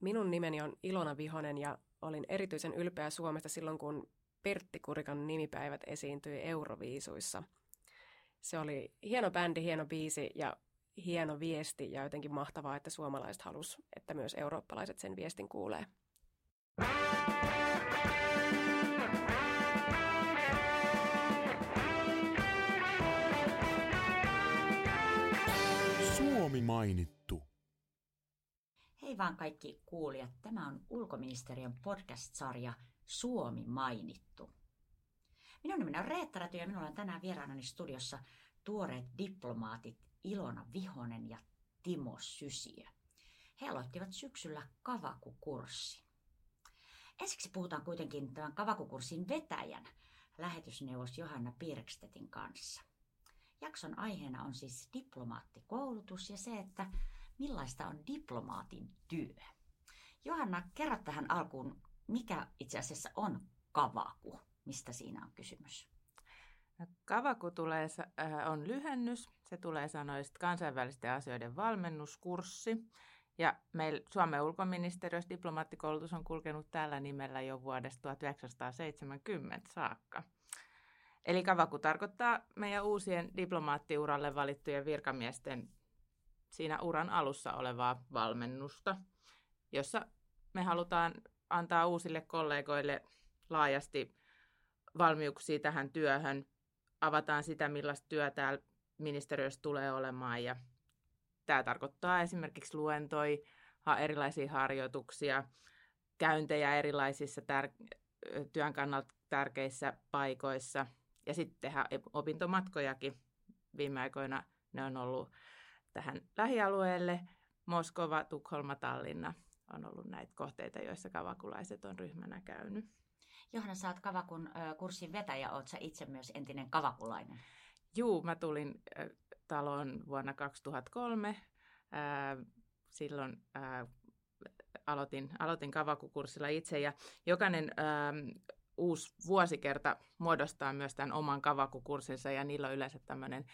Minun nimeni on Ilona Vihonen ja olin erityisen ylpeä Suomesta silloin, kun Pertti Kurikan nimipäivät esiintyi Euroviisuissa. Se oli hieno bändi, hieno biisi ja hieno viesti ja jotenkin mahtavaa, että suomalaiset halus, että myös eurooppalaiset sen viestin kuulee. Suomi mainittu. Hei vaan kaikki kuulijat, tämä on ulkoministeriön podcast-sarja Suomi mainittu. Minun nimeni on Reetta Räty ja minulla on tänään vieraanani studiossa tuoreet diplomaatit Ilona Vihonen ja Timo Sysiö. He aloittivat syksyllä kavakukurssin. Ensiksi puhutaan kuitenkin tämän kavakukurssin vetäjän lähetysneuvos Johanna Pirkstetin kanssa. Jakson aiheena on siis diplomaattikoulutus ja se, että millaista on diplomaatin työ. Johanna, kerro tähän alkuun, mikä itse asiassa on kavaku? Mistä siinä on kysymys? Kavaku tulee, äh, on lyhennys. Se tulee sanoista kansainvälisten asioiden valmennuskurssi. Ja meillä Suomen ulkoministeriössä diplomaattikoulutus on kulkenut tällä nimellä jo vuodesta 1970 saakka. Eli kavaku tarkoittaa meidän uusien diplomaattiuralle valittujen virkamiesten siinä uran alussa olevaa valmennusta, jossa me halutaan antaa uusille kollegoille laajasti valmiuksia tähän työhön. Avataan sitä, millaista työ täällä ministeriössä tulee olemaan ja tämä tarkoittaa esimerkiksi luentoi, erilaisia harjoituksia, käyntejä erilaisissa tär- työn kannalta tärkeissä paikoissa ja sitten tehdä opintomatkojakin. Viime aikoina ne on ollut tähän lähialueelle. Moskova, Tukholma, Tallinna on ollut näitä kohteita, joissa kavakulaiset on ryhmänä käynyt. Johanna, sä oot Kavakun kurssin vetäjä, oot sä itse myös entinen kavakulainen? Juu, mä tulin taloon vuonna 2003. Silloin aloitin, aloitin kavakukurssilla itse ja jokainen uusi vuosikerta muodostaa myös tämän oman kavakukurssinsa ja niillä on yleensä tämmöinen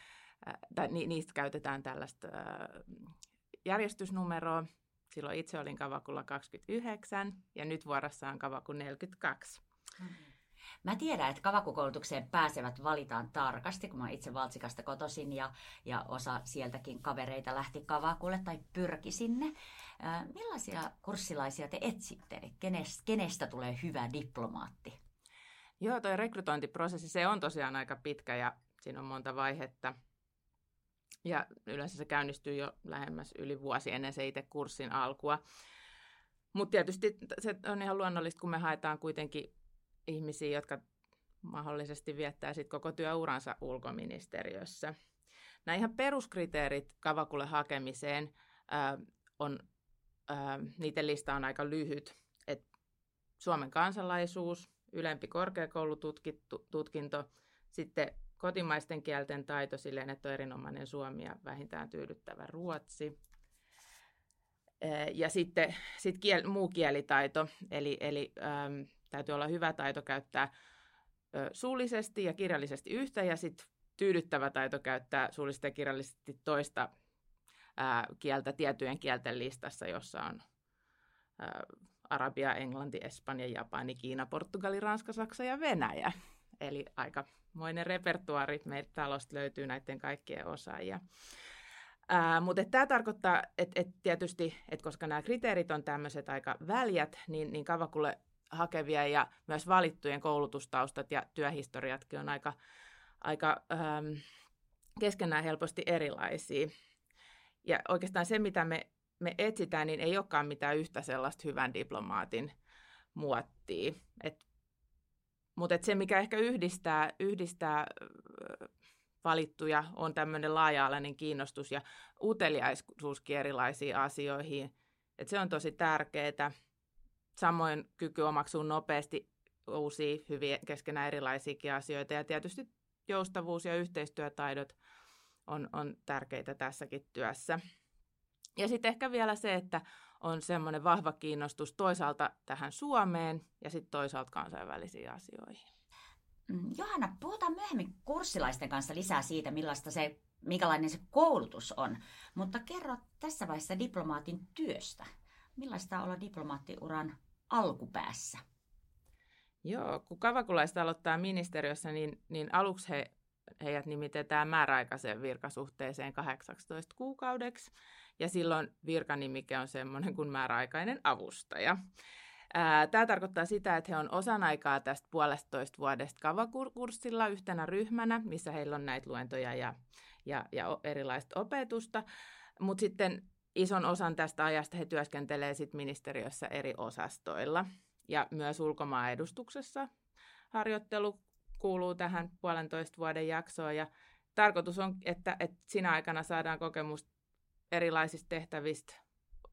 tai niistä käytetään tällaista järjestysnumeroa. Silloin itse olin Kavakulla 29 ja nyt vuorossa on Kavaku 42. Mm-hmm. Mä tiedän, että kavakukoulutukseen pääsevät valitaan tarkasti, kun mä itse Valtsikasta kotosin ja, ja osa sieltäkin kavereita lähti kavakulle tai pyrki sinne. Millaisia kurssilaisia te etsitte? Kenestä, kenestä tulee hyvä diplomaatti? Joo, toi rekrytointiprosessi, se on tosiaan aika pitkä ja siinä on monta vaihetta. Ja yleensä se käynnistyy jo lähemmäs yli vuosi ennen se itse kurssin alkua. Mutta tietysti se on ihan luonnollista, kun me haetaan kuitenkin ihmisiä, jotka mahdollisesti viettää sit koko työuransa ulkoministeriössä. Nämä ihan peruskriteerit kavakulle hakemiseen äh, on, äh, niiden lista on aika lyhyt. Et Suomen kansalaisuus, ylempi korkeakoulututkinto, sitten kotimaisten kielten taito silleen, että on erinomainen suomi ja vähintään tyydyttävä ruotsi. Ja sitten sit kiel, muu kielitaito, eli, eli äm, täytyy olla hyvä taito käyttää ö, suullisesti ja kirjallisesti yhtä, ja sitten tyydyttävä taito käyttää suullisesti ja kirjallisesti toista ää, kieltä tiettyjen kielten listassa, jossa on ää, Arabia, Englanti, Espanja, Japani, Kiina, Portugali, Ranska, Saksa ja Venäjä. Eli aikamoinen repertuari meiltä talosta löytyy näiden kaikkien osaajia. Ää, mutta tämä tarkoittaa, että et tietysti, että koska nämä kriteerit on tämmöiset aika väljät, niin, niin Kavakulle hakevia ja myös valittujen koulutustaustat ja työhistoriatkin on aika, aika ähm, keskenään helposti erilaisia. Ja oikeastaan se, mitä me, me etsitään, niin ei olekaan mitään yhtä sellaista hyvän diplomaatin muottia. Et mutta se, mikä ehkä yhdistää, yhdistää valittuja, on tämmöinen laaja-alainen kiinnostus ja uteliaisuuskin erilaisiin asioihin. Et se on tosi tärkeää. Samoin kyky omaksua nopeasti uusia, hyviä keskenään erilaisiakin asioita. Ja tietysti joustavuus ja yhteistyötaidot on, on tärkeitä tässäkin työssä. Ja sitten ehkä vielä se, että on semmoinen vahva kiinnostus toisaalta tähän Suomeen ja sitten toisaalta kansainvälisiin asioihin. Mm, Johanna, puhutaan myöhemmin kurssilaisten kanssa lisää siitä, millaista se, minkälainen se koulutus on. Mutta kerro tässä vaiheessa diplomaatin työstä. millaista olla diplomaattiuran alkupäässä? Joo, kun kavakulaiset aloittaa ministeriössä, niin, niin aluksi he, heidät nimitetään määräaikaiseen virkasuhteeseen 18 kuukaudeksi, ja silloin virkanimike on semmoinen kuin määräaikainen avustaja. Tämä tarkoittaa sitä, että he on osan aikaa tästä puolestoista vuodesta kavakurssilla yhtenä ryhmänä, missä heillä on näitä luentoja ja, ja, ja erilaista opetusta. Mutta sitten ison osan tästä ajasta he työskentelee sit ministeriössä eri osastoilla. Ja myös ulkomaan edustuksessa harjoittelu kuuluu tähän puolentoista vuoden jaksoon. Ja tarkoitus on, että, että siinä aikana saadaan kokemusta erilaisista tehtävistä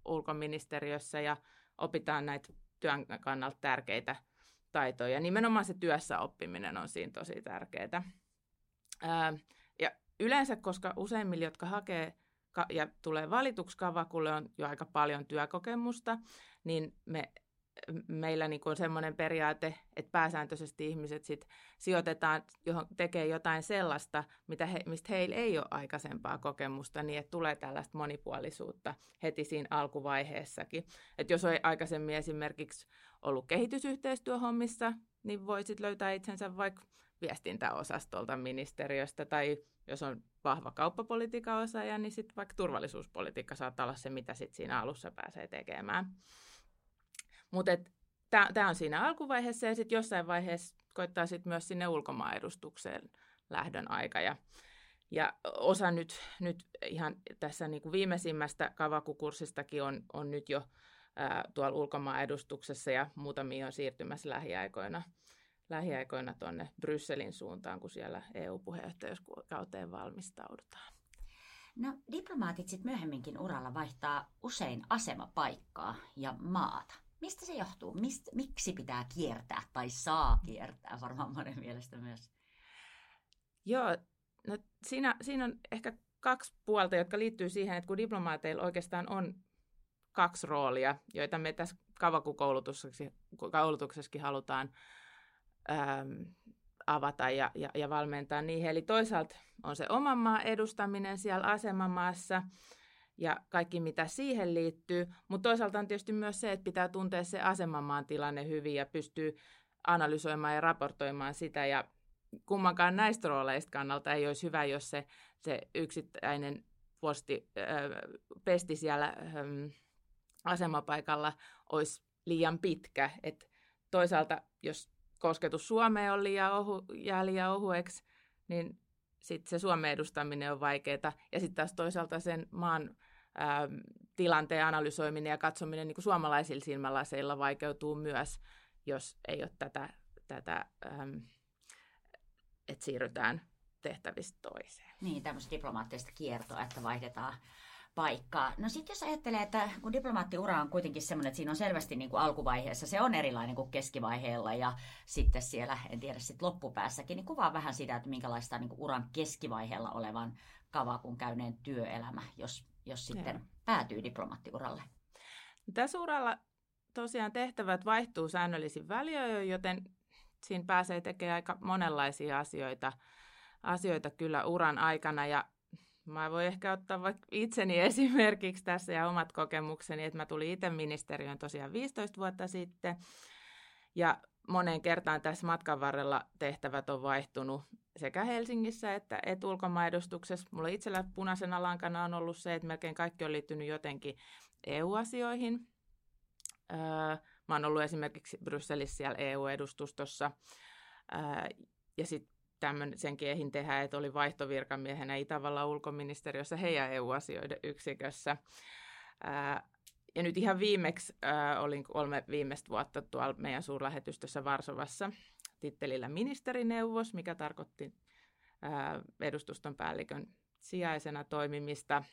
ulkoministeriössä ja opitaan näitä työn kannalta tärkeitä taitoja. Nimenomaan se työssä oppiminen on siinä tosi tärkeää. ja yleensä, koska useimmilla, jotka hakee ja tulee valituksi kavakulle, on jo aika paljon työkokemusta, niin me meillä niin on semmoinen periaate, että pääsääntöisesti ihmiset sit sijoitetaan, johon tekee jotain sellaista, mitä he, mistä heillä ei ole aikaisempaa kokemusta, niin että tulee tällaista monipuolisuutta heti siinä alkuvaiheessakin. Että jos on aikaisemmin esimerkiksi ollut kehitysyhteistyöhommissa, niin voisit löytää itsensä vaikka viestintäosastolta ministeriöstä, tai jos on vahva kauppapolitiikan osaaja, niin sitten vaikka turvallisuuspolitiikka saattaa olla se, mitä sitten siinä alussa pääsee tekemään. Mutta tämä on siinä alkuvaiheessa ja sitten jossain vaiheessa koittaa sitten myös sinne ulkomaanedustukseen lähdön aika. Ja, ja osa nyt, nyt ihan tässä niin kuin viimeisimmästä kavakukurssistakin on, on nyt jo ää, tuolla ulkomaanedustuksessa ja muutamia on siirtymässä lähiaikoina lähiaikoina tuonne Brysselin suuntaan, kun siellä EU-puheenjohtajuuskauteen valmistaudutaan. No diplomaatit sitten myöhemminkin uralla vaihtaa usein asemapaikkaa ja maata. Mistä se johtuu? Mist, miksi pitää kiertää tai saa kiertää varmaan monen mielestä myös? Joo, no siinä, siinä on ehkä kaksi puolta, jotka liittyy siihen, että kun diplomaateilla oikeastaan on kaksi roolia, joita me tässä kavakukoulutuksessakin halutaan ähm, avata ja, ja, ja valmentaa niihin. Eli toisaalta on se oman maan edustaminen siellä asemamaassa – ja kaikki mitä siihen liittyy. Mutta toisaalta on tietysti myös se, että pitää tuntea se asemamaan tilanne hyvin ja pystyy analysoimaan ja raportoimaan sitä. Ja kummankaan näistä rooleista kannalta ei olisi hyvä, jos se, se yksittäinen posti, äh, pesti siellä äh, asemapaikalla olisi liian pitkä. Et toisaalta, jos kosketus Suomeen on liian ohu, jää liian ohueksi, niin sitten se Suomen edustaminen on vaikeaa. Ja sitten taas toisaalta sen maan Ähm, tilanteen analysoiminen ja katsominen niin kuin suomalaisilla silmälaseilla vaikeutuu myös, jos ei ole tätä, tätä ähm, että siirrytään tehtävistä toiseen. Niin, tämmöistä diplomaattista kiertoa, että vaihdetaan paikkaa. No sitten jos ajattelee, että kun diplomaattiura on kuitenkin semmoinen, että siinä on selvästi niin kuin alkuvaiheessa, se on erilainen kuin keskivaiheella ja sitten siellä, en tiedä, sitten loppupäässäkin, niin kuvaa vähän sitä, että minkälaista niin kuin uran keskivaiheella olevan kavakun käyneen työelämä, jos jos sitten Joo. päätyy diplomaattiuralle? Tässä uralla tosiaan tehtävät vaihtuu säännöllisin väliöin, joten siinä pääsee tekemään aika monenlaisia asioita, asioita kyllä uran aikana. Ja mä voin ehkä ottaa vaikka itseni esimerkiksi tässä ja omat kokemukseni, että mä tulin itse ministeriön tosiaan 15 vuotta sitten. Ja moneen kertaan tässä matkan varrella tehtävät on vaihtunut sekä Helsingissä että, että ulkomaedustuksessa. Mulla itsellä punaisena lankana on ollut se, että melkein kaikki on liittynyt jotenkin EU-asioihin. Öö, mä oon ollut esimerkiksi Brysselissä siellä EU-edustustossa. Öö, ja sitten tämmöinen senkin ehin tehdä, että oli vaihtovirkamiehenä Itävallan ulkoministeriössä heidän EU-asioiden yksikössä. Öö, ja nyt ihan viimeksi äh, olin kolme viimeistä vuotta tuolla meidän suurlähetystössä Varsovassa tittelillä ministerineuvos, mikä tarkoitti äh, edustuston päällikön sijaisena toimimista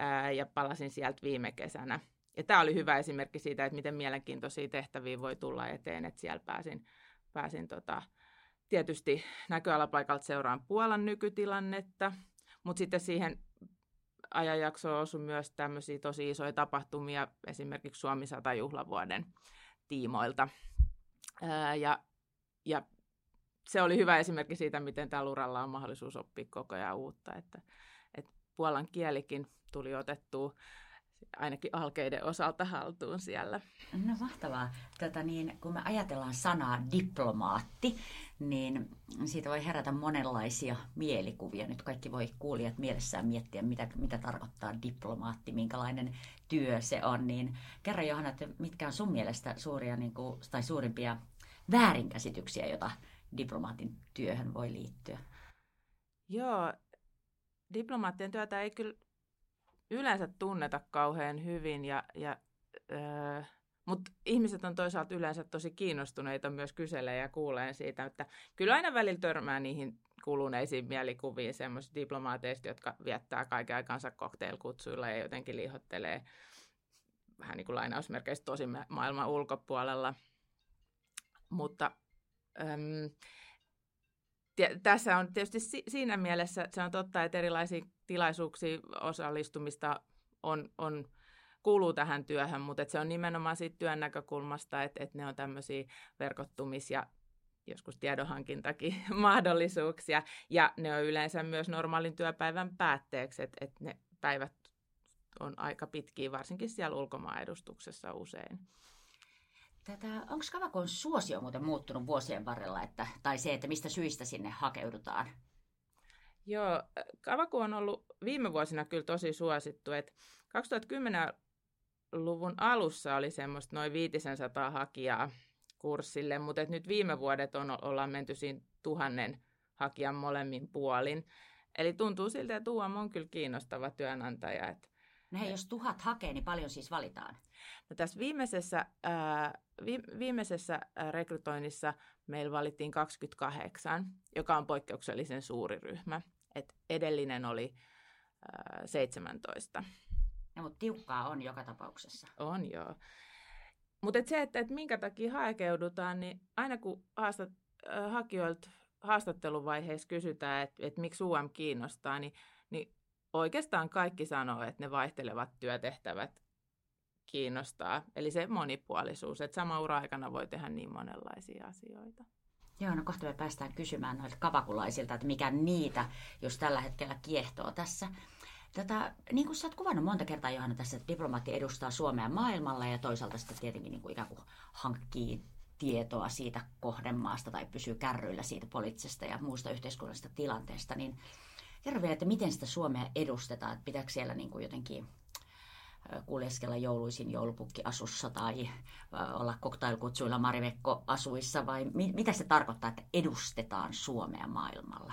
äh, ja palasin sieltä viime kesänä. Ja tämä oli hyvä esimerkki siitä, että miten mielenkiintoisia tehtäviä voi tulla eteen, että siellä pääsin, pääsin tota, tietysti näköalapaikalta seuraan Puolan nykytilannetta, mutta sitten siihen ajanjaksoon osui myös tämmöisiä tosi isoja tapahtumia, esimerkiksi Suomi 100 juhlavuoden tiimoilta. Ää, ja, ja se oli hyvä esimerkki siitä, miten tällä uralla on mahdollisuus oppia koko ajan uutta, että, että puolan kielikin tuli otettua ainakin alkeiden osalta haltuun siellä. No mahtavaa. Tätä niin, kun me ajatellaan sanaa diplomaatti, niin siitä voi herätä monenlaisia mielikuvia. Nyt kaikki voi kuulijat mielessään miettiä, mitä, mitä tarkoittaa diplomaatti, minkälainen työ se on. Niin kerro Johanna, että mitkä on sun mielestä suuria niin kuin, tai suurimpia väärinkäsityksiä, joita diplomaatin työhön voi liittyä? Joo, diplomaattien työtä ei kyllä yleensä tunneta kauhean hyvin, ja, ja, öö, mutta ihmiset on toisaalta yleensä tosi kiinnostuneita myös kyselee ja kuulee siitä, että kyllä aina välillä törmää niihin kuluneisiin mielikuviin semmoisista diplomaateista, jotka viettää kaiken aikansa cocktailkutsuilla ja jotenkin liihottelee vähän niin kuin lainausmerkeistä tosi maailman ulkopuolella. Mutta äm, tässä on tietysti siinä mielessä, se on totta, että erilaisiin tilaisuuksiin osallistumista on, on kuuluu tähän työhön, mutta se on nimenomaan siitä työn näkökulmasta, että, että ne on tämmöisiä verkottumis- ja joskus tiedonhankintakin mahdollisuuksia, ja ne on yleensä myös normaalin työpäivän päätteeksi, että, että ne päivät on aika pitkiä, varsinkin siellä ulkomaanedustuksessa usein. Tätä, onko Kavakon suosio muuten muuttunut vuosien varrella, että, tai se, että mistä syistä sinne hakeudutaan? Joo, Kavaku on ollut viime vuosina kyllä tosi suosittu. Että 2010-luvun alussa oli semmoista noin 500 hakijaa kurssille, mutta et nyt viime vuodet on, ollaan menty siinä tuhannen hakijan molemmin puolin. Eli tuntuu siltä, että UAM on kyllä kiinnostava työnantaja. Että No hei, jos tuhat hakee, niin paljon siis valitaan? No tässä viimeisessä, ää, vi, viimeisessä rekrytoinnissa meillä valittiin 28, joka on poikkeuksellisen suuri ryhmä. Et edellinen oli ää, 17. No, mutta tiukkaa on joka tapauksessa. On joo. Mutta et se, että et minkä takia hakeudutaan, niin aina kun haastat, äh, hakijoilta haastatteluvaiheessa kysytään, että et miksi UM kiinnostaa, niin, niin oikeastaan kaikki sanoo, että ne vaihtelevat työtehtävät kiinnostaa. Eli se monipuolisuus, että sama ura-aikana voi tehdä niin monenlaisia asioita. Joo, no kohta me päästään kysymään noilta kavakulaisilta, että mikä niitä, jos tällä hetkellä kiehtoo tässä. Tätä, niin kuin sä oot kuvannut monta kertaa Johanna tässä, että diplomaatti edustaa Suomea maailmalla ja toisaalta sitten tietenkin niin kuin ikään kuin hankkii tietoa siitä kohdemaasta tai pysyy kärryillä siitä poliittisesta ja muusta yhteiskunnallisesta tilanteesta, niin kerro että miten sitä Suomea edustetaan, että pitääkö siellä niin kuin jotenkin kuljeskella jouluisin joulupukkiasussa tai olla koktailkutsuilla Marivekko-asuissa vai mi- mitä se tarkoittaa, että edustetaan Suomea maailmalla?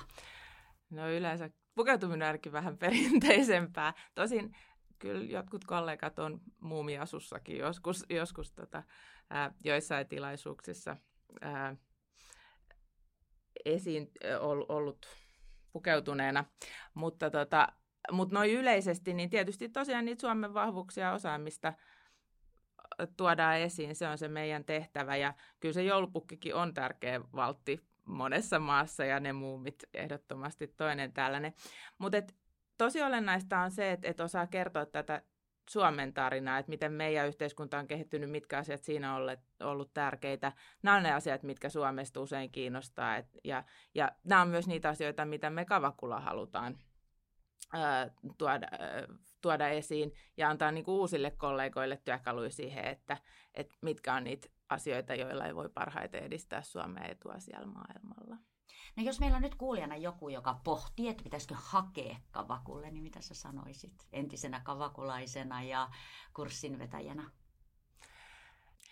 No yleensä pukeutuminen onkin vähän perinteisempää. Tosin kyllä jotkut kollegat on muumiasussakin joskus, joskus tota, ää, joissain tilaisuuksissa ää, esiin ollut pukeutuneena, mutta tota, mutta noin yleisesti, niin tietysti tosiaan niitä Suomen vahvuuksia ja osaamista tuodaan esiin, se on se meidän tehtävä ja kyllä se joulupukkikin on tärkeä valtti monessa maassa ja ne muumit ehdottomasti toinen tällainen. Mutta tosi olennaista on se, että et osaa kertoa tätä Suomen tarinaa, että miten meidän yhteiskunta on kehittynyt, mitkä asiat siinä on ollut, tärkeitä. Nämä on ne asiat, mitkä Suomesta usein kiinnostaa. Et, ja, ja nämä on myös niitä asioita, mitä me Kavakulla halutaan ää, tuoda, ää, tuoda esiin ja antaa niin kuin uusille kollegoille työkaluja siihen, että, että mitkä on niitä asioita, joilla ei voi parhaiten edistää Suomea etua siellä maailmalla. No jos meillä on nyt kuulijana joku, joka pohtii, että pitäisikö hakea kavakulle, niin mitä sä sanoisit entisenä kavakulaisena ja kurssinvetäjänä?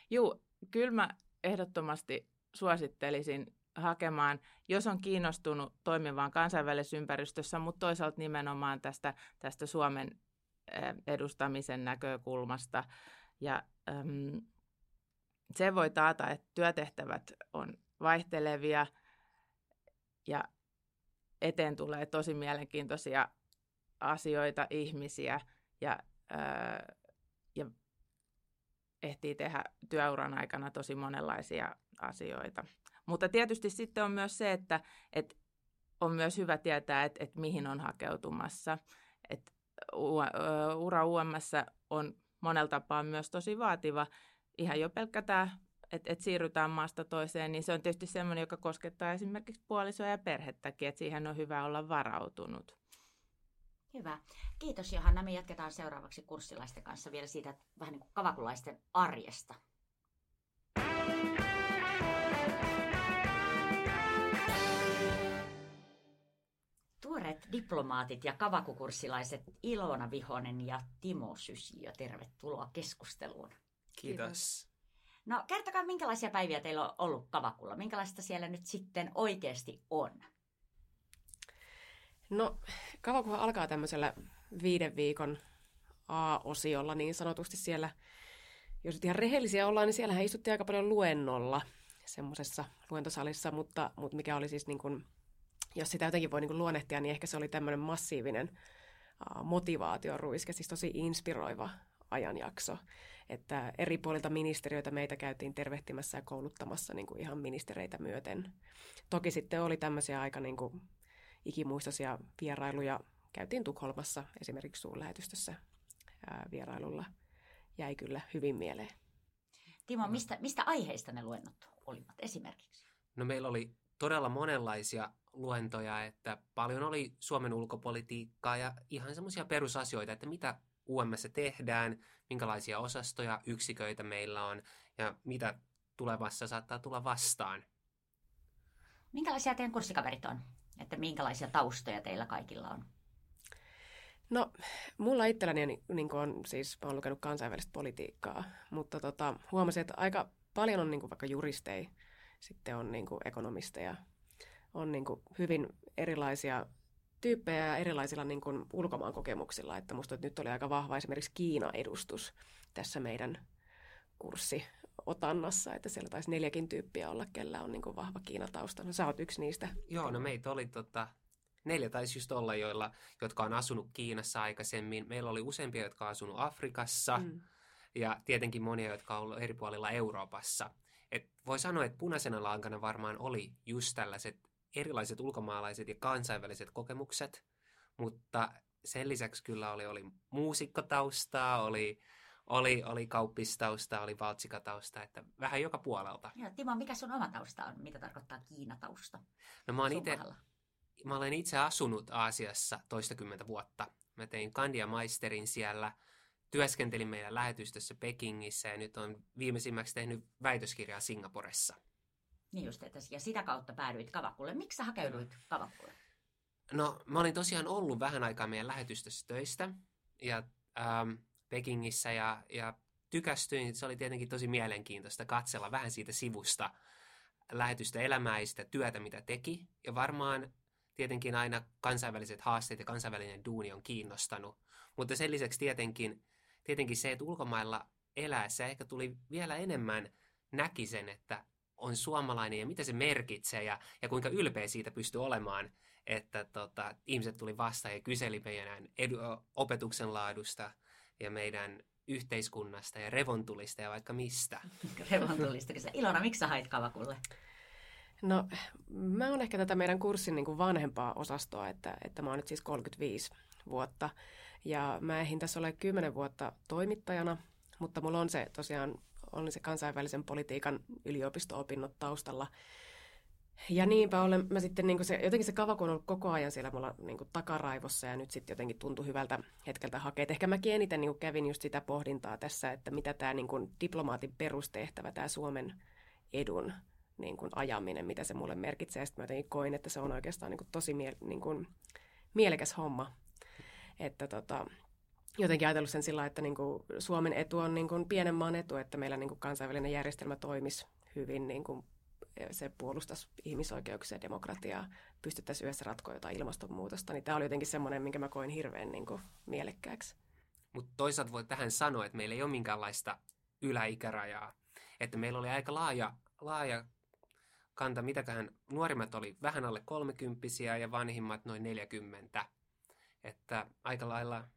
Joo, kyllä mä ehdottomasti suosittelisin hakemaan, jos on kiinnostunut toimivaan kansainvälisessä ympäristössä, mutta toisaalta nimenomaan tästä, tästä Suomen edustamisen näkökulmasta. Ja se voi taata, että työtehtävät on vaihtelevia ja eteen tulee tosi mielenkiintoisia asioita, ihmisiä ja, ää, ja ehtii tehdä työuran aikana tosi monenlaisia asioita. Mutta tietysti sitten on myös se, että, että on myös hyvä tietää, että, että mihin on hakeutumassa. Että ura UMS on monella tapaa myös tosi vaativa. Ihan jo pelkkä tämä, että, että siirrytään maasta toiseen, niin se on tietysti sellainen, joka koskettaa esimerkiksi puolisoa ja perhettäkin, että siihen on hyvä olla varautunut. Hyvä. Kiitos Johanna. Me jatketaan seuraavaksi kurssilaisten kanssa vielä siitä vähän niin kuin kavakulaisten arjesta. Tuoreet diplomaatit ja kavakukurssilaiset Ilona Vihonen ja Timo Sysjö, tervetuloa keskusteluun. Kiitos. No kertokaa, minkälaisia päiviä teillä on ollut kavakulla? Minkälaista siellä nyt sitten oikeasti on? No, kavakuha alkaa tämmöisellä viiden viikon A-osiolla niin sanotusti siellä. Jos nyt ihan rehellisiä ollaan, niin siellähän istuttiin aika paljon luennolla semmoisessa luentosalissa, mutta, mutta mikä oli siis niin kuin, jos sitä jotenkin voi niin kuin luonnehtia, niin ehkä se oli tämmöinen massiivinen motivaatioruiske, siis tosi inspiroiva ajanjakso. Että eri puolilta ministeriöitä meitä käytiin tervehtimässä ja kouluttamassa niin kuin ihan ministereitä myöten. Toki sitten oli tämmöisiä aika niin kuin ikimuistoisia vierailuja. Käytiin Tukholmassa esimerkiksi suurlähetystössä ää, vierailulla. Jäi kyllä hyvin mieleen. Timo, mistä, mistä aiheista ne luennot olivat esimerkiksi? No meillä oli todella monenlaisia luentoja, että paljon oli Suomen ulkopolitiikkaa ja ihan semmoisia perusasioita, että mitä UMS tehdään, minkälaisia osastoja, yksiköitä meillä on ja mitä tulevassa saattaa tulla vastaan. Minkälaisia teidän kurssikaverit on? Että minkälaisia taustoja teillä kaikilla on? No, mulla itselläni niin, niin on, siis mä oon lukenut kansainvälistä politiikkaa, mutta tota, huomasin, että aika paljon on niin kuin vaikka juristeja, sitten on niin kuin ekonomisteja, on niin kuin hyvin erilaisia tyyppejä ja erilaisilla niin kuin ulkomaan kokemuksilla. Että musta että nyt oli aika vahva esimerkiksi Kiina-edustus tässä meidän kurssi otannassa, että siellä taisi neljäkin tyyppiä olla, kellä on niin kuin vahva Kiinatausta. No sä oot yksi niistä. Joo, no meitä oli tota, neljä taisi just olla, joilla, jotka on asunut Kiinassa aikaisemmin. Meillä oli useampia, jotka on asunut Afrikassa mm. ja tietenkin monia, jotka on ollut eri puolilla Euroopassa. Et voi sanoa, että punaisena lankana varmaan oli just tällaiset erilaiset ulkomaalaiset ja kansainväliset kokemukset, mutta sen lisäksi kyllä oli, oli muusikkotaustaa, oli, oli, oli kauppistausta, oli valtsikatausta, että vähän joka puolelta. Ja Timo, mikä sun oma tausta on? Mitä tarkoittaa Kiinatausta? No mä, ite, mä olen itse asunut Aasiassa toistakymmentä vuotta. Mä tein kandiamaisterin siellä, työskentelin meidän lähetystössä Pekingissä ja nyt on viimeisimmäksi tehnyt väitöskirjaa Singaporessa. Niin just, että ja sitä kautta päädyit Kavakulle. Miksi sä hakeuduit Kavakulle? No, mä olin tosiaan ollut vähän aikaa meidän lähetystössä töistä ja ähm, Pekingissä ja, ja tykästyin. Se oli tietenkin tosi mielenkiintoista katsella vähän siitä sivusta lähetystä elämää ja sitä työtä, mitä teki. Ja varmaan tietenkin aina kansainväliset haasteet ja kansainvälinen duuni on kiinnostanut. Mutta sen lisäksi tietenkin, tietenkin se, että ulkomailla eläessä ehkä tuli vielä enemmän näki sen, että on suomalainen ja mitä se merkitsee ja, ja kuinka ylpeä siitä pystyy olemaan, että tota, ihmiset tuli vastaan ja kyseli meidän edu, opetuksen laadusta ja meidän yhteiskunnasta ja revontulista ja vaikka mistä. revontulista. Ilona, miksi sä hait Kavakulle? No, mä oon ehkä tätä meidän kurssin niin kuin vanhempaa osastoa, että, että mä oon nyt siis 35 vuotta. Ja mä ehdin tässä ole 10 vuotta toimittajana, mutta mulla on se tosiaan on se kansainvälisen politiikan yliopisto-opinnot taustalla. Ja niinpä olen mä sitten, niin se, jotenkin se kavaku on ollut koko ajan siellä mulla niin takaraivossa ja nyt sitten jotenkin tuntui hyvältä hetkeltä hakea. Et ehkä mäkin eniten niin kävin just sitä pohdintaa tässä, että mitä tämä niin diplomaatin perustehtävä, tämä Suomen edun niin kuin ajaminen, mitä se mulle merkitsee. Sitten mä jotenkin koin, että se on oikeastaan niin kuin tosi mie- niin kuin mielekäs homma. Että tota, jotenkin ajatellut sen sillä, että niin kuin Suomen etu on niin kuin pienen maan etu, että meillä niin kuin kansainvälinen järjestelmä toimisi hyvin, niin kuin se puolustaisi ihmisoikeuksia ja demokratiaa, pystyttäisiin yhdessä ratkoa jotain ilmastonmuutosta. Niin tämä oli jotenkin semmoinen, minkä mä koin hirveän niin kuin mielekkääksi. Mutta toisaalta voi tähän sanoa, että meillä ei ole minkäänlaista yläikärajaa. Että meillä oli aika laaja, laaja kanta, mitäköhän nuorimmat oli vähän alle kolmekymppisiä ja vanhimmat noin 40. Että aika lailla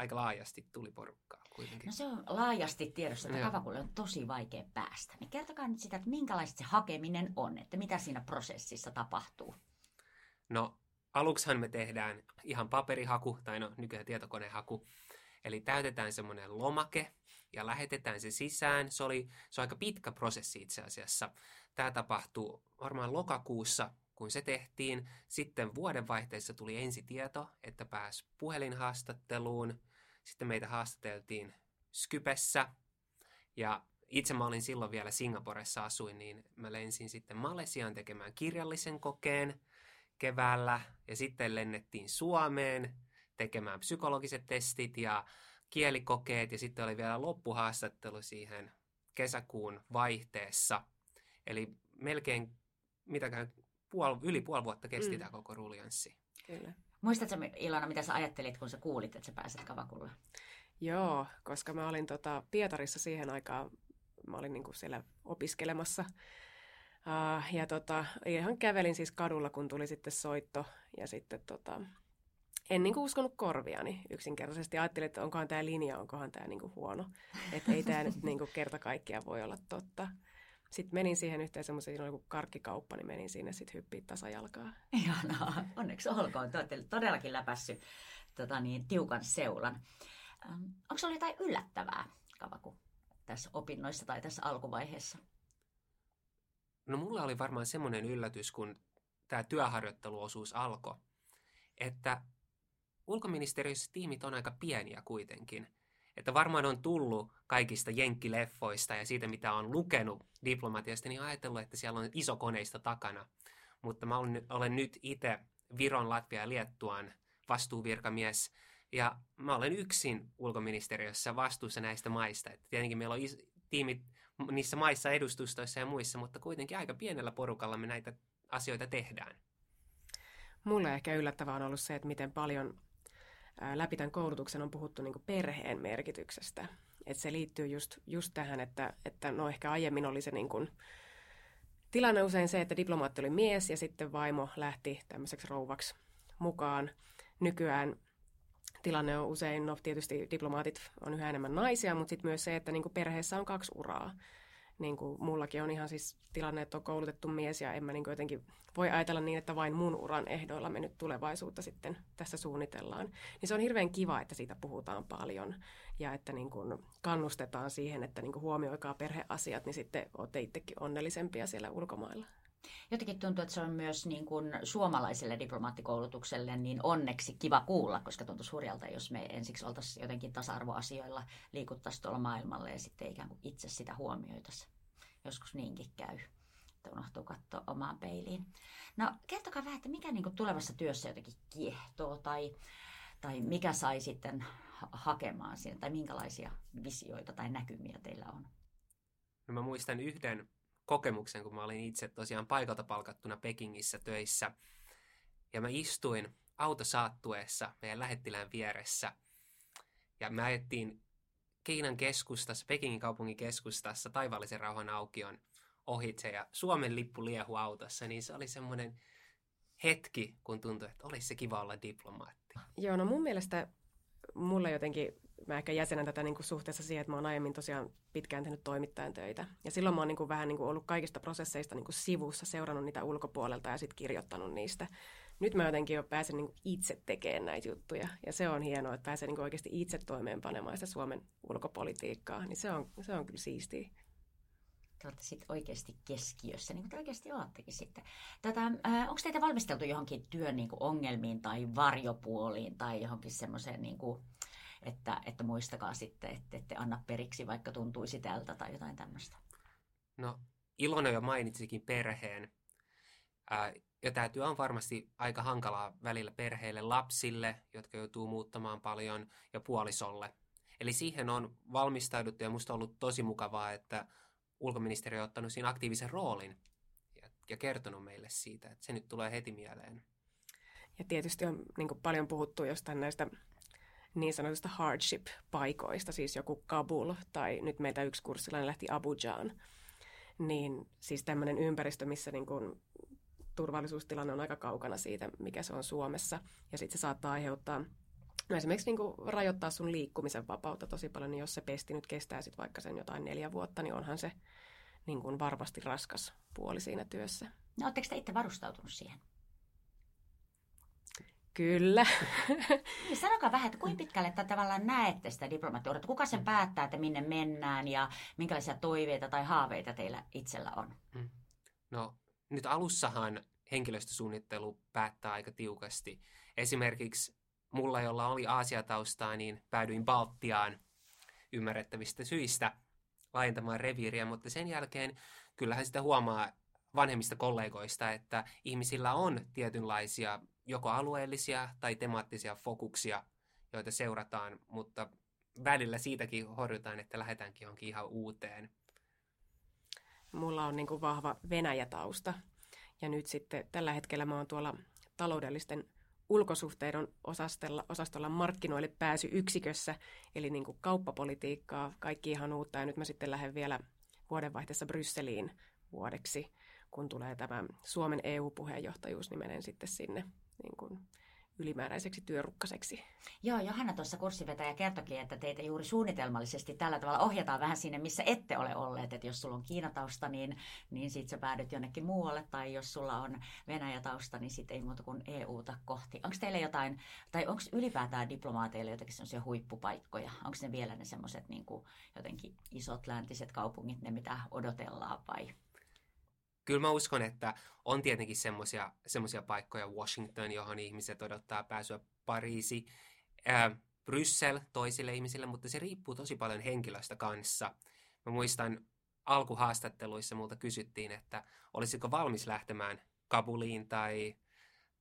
aika laajasti tuli porukkaa kuitenkin. No se on laajasti tiedossa, että kavakulle on tosi vaikea päästä. Niin kertokaa nyt sitä, että minkälaista se hakeminen on, että mitä siinä prosessissa tapahtuu. No aluksihan me tehdään ihan paperihaku, tai no nykyään tietokonehaku. Eli täytetään semmoinen lomake ja lähetetään se sisään. Se, oli, se on aika pitkä prosessi itse asiassa. Tämä tapahtuu varmaan lokakuussa, kun se tehtiin. Sitten vuodenvaihteessa tuli ensitieto, että pääsi puhelinhaastatteluun. Sitten meitä haastateltiin Skypessä. Ja itse mä olin silloin vielä Singaporessa asuin, niin mä lensin sitten Malesiaan tekemään kirjallisen kokeen keväällä. Ja sitten lennettiin Suomeen tekemään psykologiset testit ja kielikokeet. Ja sitten oli vielä loppuhaastattelu siihen kesäkuun vaihteessa. Eli melkein mitäkään puol, yli puoli vuotta kesti mm. tämä koko ruljanssi. Kyllä. Muistatko Ilona, mitä sä ajattelit, kun sä kuulit, että sä pääset Kavakulle? Joo, koska mä olin tota Pietarissa siihen aikaan, mä olin niinku siellä opiskelemassa. Uh, ja tota, ihan kävelin siis kadulla, kun tuli sitten soitto. Ja sitten tota, en niinku uskonut korviani yksinkertaisesti. Ajattelin, että onkohan tämä linja, onkohan tämä niinku huono. Että ei tämä nyt niinku kerta kaikkiaan voi olla totta. Sitten menin siihen yhteen semmoiseen, siinä oli joku karkkikauppa, niin menin sinne sitten hyppiä tasajalkaa. Ihanaa, onneksi olkoon. Te olette todellakin läpässyt tota niin, tiukan seulan. Ähm, onko se ollut jotain yllättävää, Kavaku, tässä opinnoissa tai tässä alkuvaiheessa? No mulla oli varmaan semmoinen yllätys, kun tämä työharjoitteluosuus alkoi, että ulkoministeriössä tiimit on aika pieniä kuitenkin. Että varmaan on tullut kaikista jenkkileffoista ja siitä, mitä on lukenut diplomatiasta, niin ajatellut, että siellä on iso koneista takana. Mutta mä olen, olen nyt itse Viron, Latvia ja Liettuan vastuuvirkamies, ja mä olen yksin ulkoministeriössä vastuussa näistä maista. Että tietenkin meillä on is- tiimit niissä maissa edustustoissa ja muissa, mutta kuitenkin aika pienellä porukalla me näitä asioita tehdään. Mulle ehkä yllättävää on ollut se, että miten paljon läpi tämän koulutuksen on puhuttu niin perheen merkityksestä. Et se liittyy just, just tähän, että, että no ehkä aiemmin oli se niin kuin, tilanne usein se, että diplomaatti oli mies ja sitten vaimo lähti tämmöiseksi rouvaksi mukaan. Nykyään tilanne on usein, no tietysti diplomaatit on yhä enemmän naisia, mutta sitten myös se, että niin perheessä on kaksi uraa niin kuin mullakin on ihan siis tilanne, että on koulutettu mies ja en mä niin kuin jotenkin voi ajatella niin, että vain mun uran ehdoilla me nyt tulevaisuutta sitten tässä suunnitellaan. Niin se on hirveän kiva, että siitä puhutaan paljon ja että niin kuin kannustetaan siihen, että niin kuin huomioikaa perheasiat, niin sitten olette itsekin onnellisempia siellä ulkomailla. Jotenkin tuntuu, että se on myös niin kuin suomalaiselle diplomaattikoulutukselle niin onneksi kiva kuulla, koska tuntuu hurjalta, jos me ensiksi oltaisiin jotenkin tasa-arvoasioilla liikuttaisiin tuolla maailmalla ja sitten ikään kuin itse sitä huomioitaisiin. Joskus niinkin käy, että unohtuu katsoa omaan peiliin. No kertokaa vähän, että mikä niin tulevassa työssä jotenkin kiehtoo tai, tai mikä sai sitten hakemaan sinne tai minkälaisia visioita tai näkymiä teillä on? No mä muistan yhden kokemuksen, kun mä olin itse tosiaan paikalta palkattuna Pekingissä töissä. Ja mä istuin autosaattueessa meidän lähettilään vieressä. Ja me ajettiin Kiinan keskustassa, Pekingin kaupungin keskustassa taivaallisen rauhan aukion ohitse ja Suomen lippu liehu autossa, niin se oli semmoinen hetki, kun tuntui, että olisi se kiva olla diplomaatti. Joo, no mun mielestä mulle jotenkin mä ehkä jäsenän tätä niin kuin suhteessa siihen, että mä oon aiemmin tosiaan pitkään tehnyt toimittajan töitä. Ja silloin mä oon niin kuin vähän niin kuin ollut kaikista prosesseista niin kuin sivussa, seurannut niitä ulkopuolelta ja sitten kirjoittanut niistä. Nyt mä jotenkin jo pääsen niin kuin itse tekemään näitä juttuja. Ja se on hienoa, että pääsee niin kuin oikeasti itse toimeenpanemaan sitä Suomen ulkopolitiikkaa. Niin se on, se on kyllä siistiä te olette sitten oikeasti keskiössä, niin kuin te oikeasti olettekin sitten. Tätä, äh, onko teitä valmisteltu johonkin työn niin kuin ongelmiin tai varjopuoliin tai johonkin semmoiseen niin kuin, että, että muistakaa sitten, että ette anna periksi, vaikka tuntuisi tältä tai jotain tämmöistä? No, Ilona jo mainitsikin perheen. Ää, ja tämä työ on varmasti aika hankalaa välillä perheille, lapsille, jotka joutuu muuttamaan paljon, ja puolisolle. Eli siihen on valmistauduttu ja minusta on ollut tosi mukavaa, että ulkoministeriö on ottanut siinä aktiivisen roolin ja, ja kertonut meille siitä, että se nyt tulee heti mieleen. Ja tietysti on niin paljon puhuttu jostain näistä niin sanotusta hardship-paikoista, siis joku Kabul tai nyt meitä yksi kurssilainen lähti Abujan, niin siis tämmöinen ympäristö, missä niin kuin turvallisuustilanne on aika kaukana siitä, mikä se on Suomessa. Ja sitten se saattaa aiheuttaa no esimerkiksi niin kuin rajoittaa sun liikkumisen vapautta tosi paljon, niin jos se pesti nyt kestää sitten vaikka sen jotain neljä vuotta, niin onhan se niin kuin varmasti raskas puoli siinä työssä. No oletteko te itse varustautunut siihen? Kyllä. Niin, sanokaa vähän, että kuinka pitkälle te tavallaan näette sitä diplomaattiuraa? Kuka sen päättää, että minne mennään ja minkälaisia toiveita tai haaveita teillä itsellä on? Mm. No nyt alussahan henkilöstösuunnittelu päättää aika tiukasti. Esimerkiksi mulla, jolla oli Aasiataustaa, niin päädyin Baltiaan ymmärrettävistä syistä laajentamaan reviiriä, mutta sen jälkeen kyllähän sitä huomaa vanhemmista kollegoista, että ihmisillä on tietynlaisia joko alueellisia tai temaattisia fokuksia, joita seurataan, mutta välillä siitäkin horjutaan, että lähdetäänkin johonkin ihan uuteen. Mulla on niin kuin vahva Venäjä-tausta. Ja nyt sitten tällä hetkellä mä oon tuolla taloudellisten ulkosuhteiden osastolla, osastolla markkinoille pääsy yksikössä, eli niin kuin kauppapolitiikkaa, kaikki ihan uutta. Ja nyt mä sitten lähden vielä vuodenvaihteessa Brysseliin vuodeksi, kun tulee tämä Suomen EU-puheenjohtajuus, niin menen sitten sinne niin kuin ylimääräiseksi työrukkaseksi. Joo, Johanna tuossa kurssivetäjä kertokin, että teitä juuri suunnitelmallisesti tällä tavalla ohjataan vähän sinne, missä ette ole olleet. Että jos sulla on Kiinatausta, niin, niin sit sä päädyt jonnekin muualle, tai jos sulla on Venäjä-tausta, niin sitten ei muuta kuin EU-ta kohti. Onko teille jotain, tai onko ylipäätään diplomaateille jotakin sellaisia huippupaikkoja? Onko ne vielä ne semmoiset niin jotenkin isot läntiset kaupungit, ne mitä odotellaan vai kyllä mä uskon, että on tietenkin semmoisia paikkoja, Washington, johon ihmiset odottaa pääsyä Pariisi, ää, Bryssel toisille ihmisille, mutta se riippuu tosi paljon henkilöstä kanssa. Mä muistan alkuhaastatteluissa multa kysyttiin, että olisiko valmis lähtemään Kabuliin tai,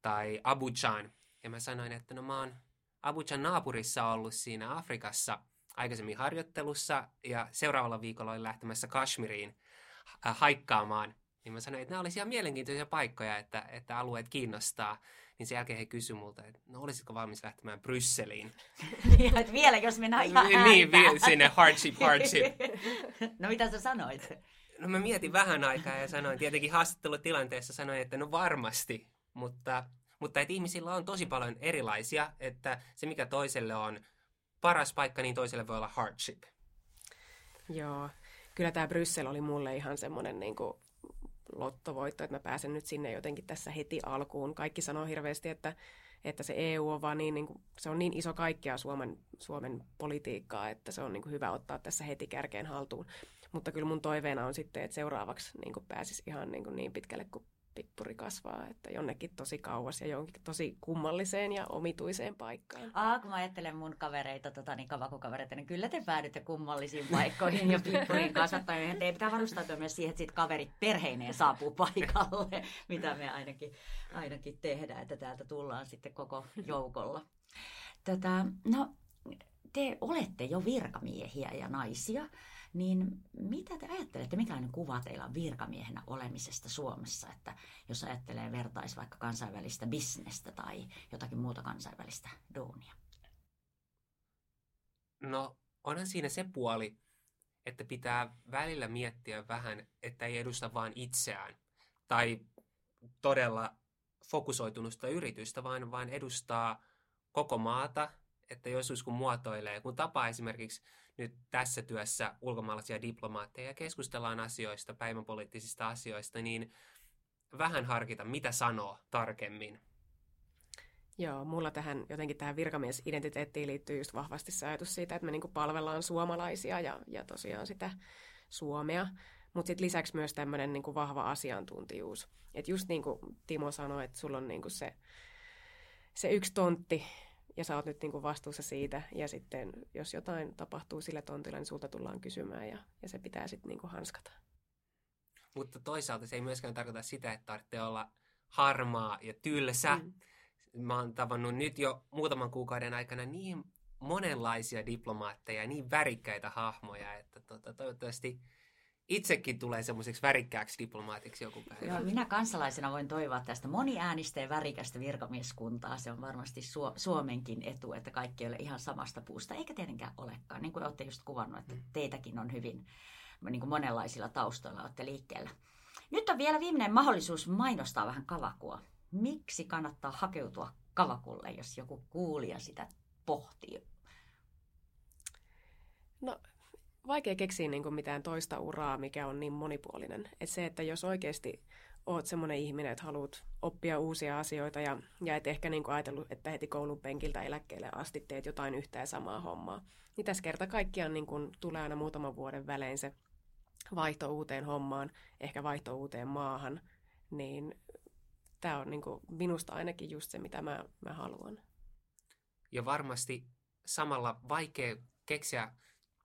tai Abujan. Ja mä sanoin, että no mä oon Abujan naapurissa ollut siinä Afrikassa aikaisemmin harjoittelussa ja seuraavalla viikolla olin lähtemässä Kashmiriin haikkaamaan niin mä sanoin, että nämä olisivat ihan mielenkiintoisia paikkoja, että, että alueet kiinnostaa. Niin sen jälkeen he kysyivät multa, että no olisitko valmis lähtemään Brysseliin? ja, että vielä, jos mennään ihan Niin, vi- sinne hardship, hardship. no mitä sä sanoit? No mä mietin vähän aikaa ja sanoin, tietenkin haastattelutilanteessa sanoin, että no varmasti, mutta, mutta että ihmisillä on tosi paljon erilaisia, että se mikä toiselle on paras paikka, niin toiselle voi olla hardship. Joo, kyllä tämä Bryssel oli mulle ihan semmoinen niin kuin lottovoitto, että mä pääsen nyt sinne jotenkin tässä heti alkuun. Kaikki sanoo hirveästi, että, että se EU on vaan niin, niin kuin, se on niin iso kaikkea Suomen, Suomen politiikkaa, että se on niin kuin hyvä ottaa tässä heti kärkeen haltuun. Mutta kyllä mun toiveena on sitten, että seuraavaksi niin kuin pääsisi ihan niin, kuin niin pitkälle kuin pippuri kasvaa, että jonnekin tosi kauas ja jonkin tosi kummalliseen ja omituiseen paikkaan. Aa, kun mä ajattelen mun kavereita, tota, niin kavakukavereita, niin kyllä te päädytte kummallisiin paikkoihin ja pippuriin kasvattajien. Teidän pitää varustautua myös siihen, että sit kaverit perheineen saapuu paikalle, mitä me ainakin, ainakin tehdään, että täältä tullaan sitten koko joukolla. Tätä, no, te olette jo virkamiehiä ja naisia. Niin mitä te ajattelette, mikälainen kuva teillä on virkamiehenä olemisesta Suomessa, että jos ajattelee vertais vaikka kansainvälistä bisnestä tai jotakin muuta kansainvälistä duunia? No onhan siinä se puoli, että pitää välillä miettiä vähän, että ei edusta vain itseään tai todella fokusoitunutta yritystä, vaan, vaan edustaa koko maata, että joskus kun muotoilee, kun tapaa esimerkiksi nyt tässä työssä ulkomaalaisia diplomaatteja ja keskustellaan asioista, päivänpoliittisista asioista, niin vähän harkita, mitä sanoo tarkemmin. Joo, mulla tähän jotenkin tähän virkamiesidentiteettiin liittyy just vahvasti se ajatus siitä, että me niinku palvellaan suomalaisia ja, ja tosiaan sitä Suomea. Mutta sitten lisäksi myös tämmöinen niinku vahva asiantuntijuus. Että just niin kuin Timo sanoi, että sulla on niinku se, se yksi tontti, ja sä oot nyt niin kuin vastuussa siitä, ja sitten jos jotain tapahtuu sillä tontilla, niin sulta tullaan kysymään, ja, ja se pitää sitten niin kuin hanskata. Mutta toisaalta se ei myöskään tarkoita sitä, että tarvitsee olla harmaa ja tylsä. Mm. Mä oon tavannut nyt jo muutaman kuukauden aikana niin monenlaisia diplomaatteja, niin värikkäitä hahmoja, että tota, toivottavasti itsekin tulee semmoiseksi värikkääksi diplomaatiksi joku päivä. Joo, minä kansalaisena voin toivoa tästä moniäänistä ja värikästä virkamieskuntaa. Se on varmasti Su- Suomenkin etu, että kaikki ei ole ihan samasta puusta, eikä tietenkään olekaan. Niin kuin olette just kuvannut, että teitäkin on hyvin niin kuin monenlaisilla taustoilla olette liikkeellä. Nyt on vielä viimeinen mahdollisuus mainostaa vähän kavakua. Miksi kannattaa hakeutua kavakulle, jos joku kuulija sitä pohtii? No vaikea keksiä niin kuin mitään toista uraa, mikä on niin monipuolinen. Et se, että jos oikeasti oot semmoinen ihminen, että haluat oppia uusia asioita ja, ja et ehkä niin kuin ajatellut, että heti koulun penkiltä eläkkeelle asti teet jotain yhtä ja samaa hommaa. Niin tässä kerta kaikkiaan niin kuin tulee aina muutaman vuoden välein se vaihto uuteen hommaan, ehkä vaihto uuteen maahan, niin tämä on niin kuin minusta ainakin just se, mitä mä, mä haluan. Ja varmasti samalla vaikea keksiä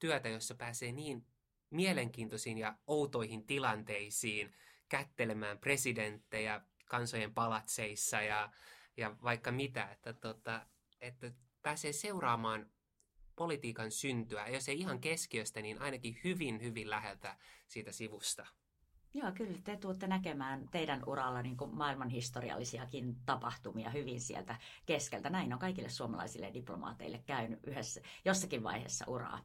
työtä, jossa pääsee niin mielenkiintoisiin ja outoihin tilanteisiin, kättelemään presidenttejä kansojen palatseissa ja, ja vaikka mitä, että, tota, että pääsee seuraamaan politiikan syntyä, jos ei ihan keskiöstä, niin ainakin hyvin, hyvin läheltä siitä sivusta. Joo, kyllä te tuutte näkemään teidän uralla niin kuin maailman historiallisiakin tapahtumia hyvin sieltä keskeltä. Näin on kaikille suomalaisille diplomaateille käynyt yhdessä, jossakin vaiheessa uraa.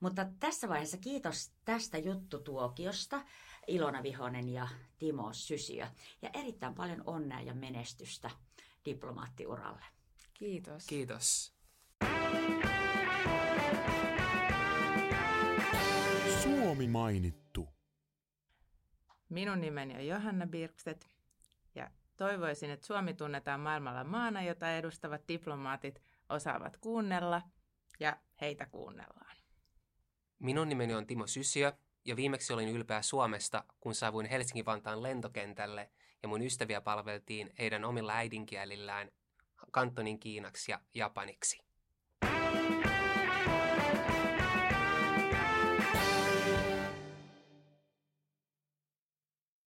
Mutta tässä vaiheessa kiitos tästä juttutuokiosta Ilona Vihonen ja Timo Sysiö. Ja erittäin paljon onnea ja menestystä diplomaattiuralle. Kiitos. Kiitos. Suomi mainittu. Minun nimeni on Johanna Birkstedt ja toivoisin, että Suomi tunnetaan maailmalla maana, jota edustavat diplomaatit osaavat kuunnella ja heitä kuunnellaan. Minun nimeni on Timo Sysiö ja viimeksi olin ylpeä Suomesta, kun saavuin Helsingin-Vantaan lentokentälle ja mun ystäviä palveltiin heidän omilla äidinkielillään kantonin kiinaksi ja japaniksi.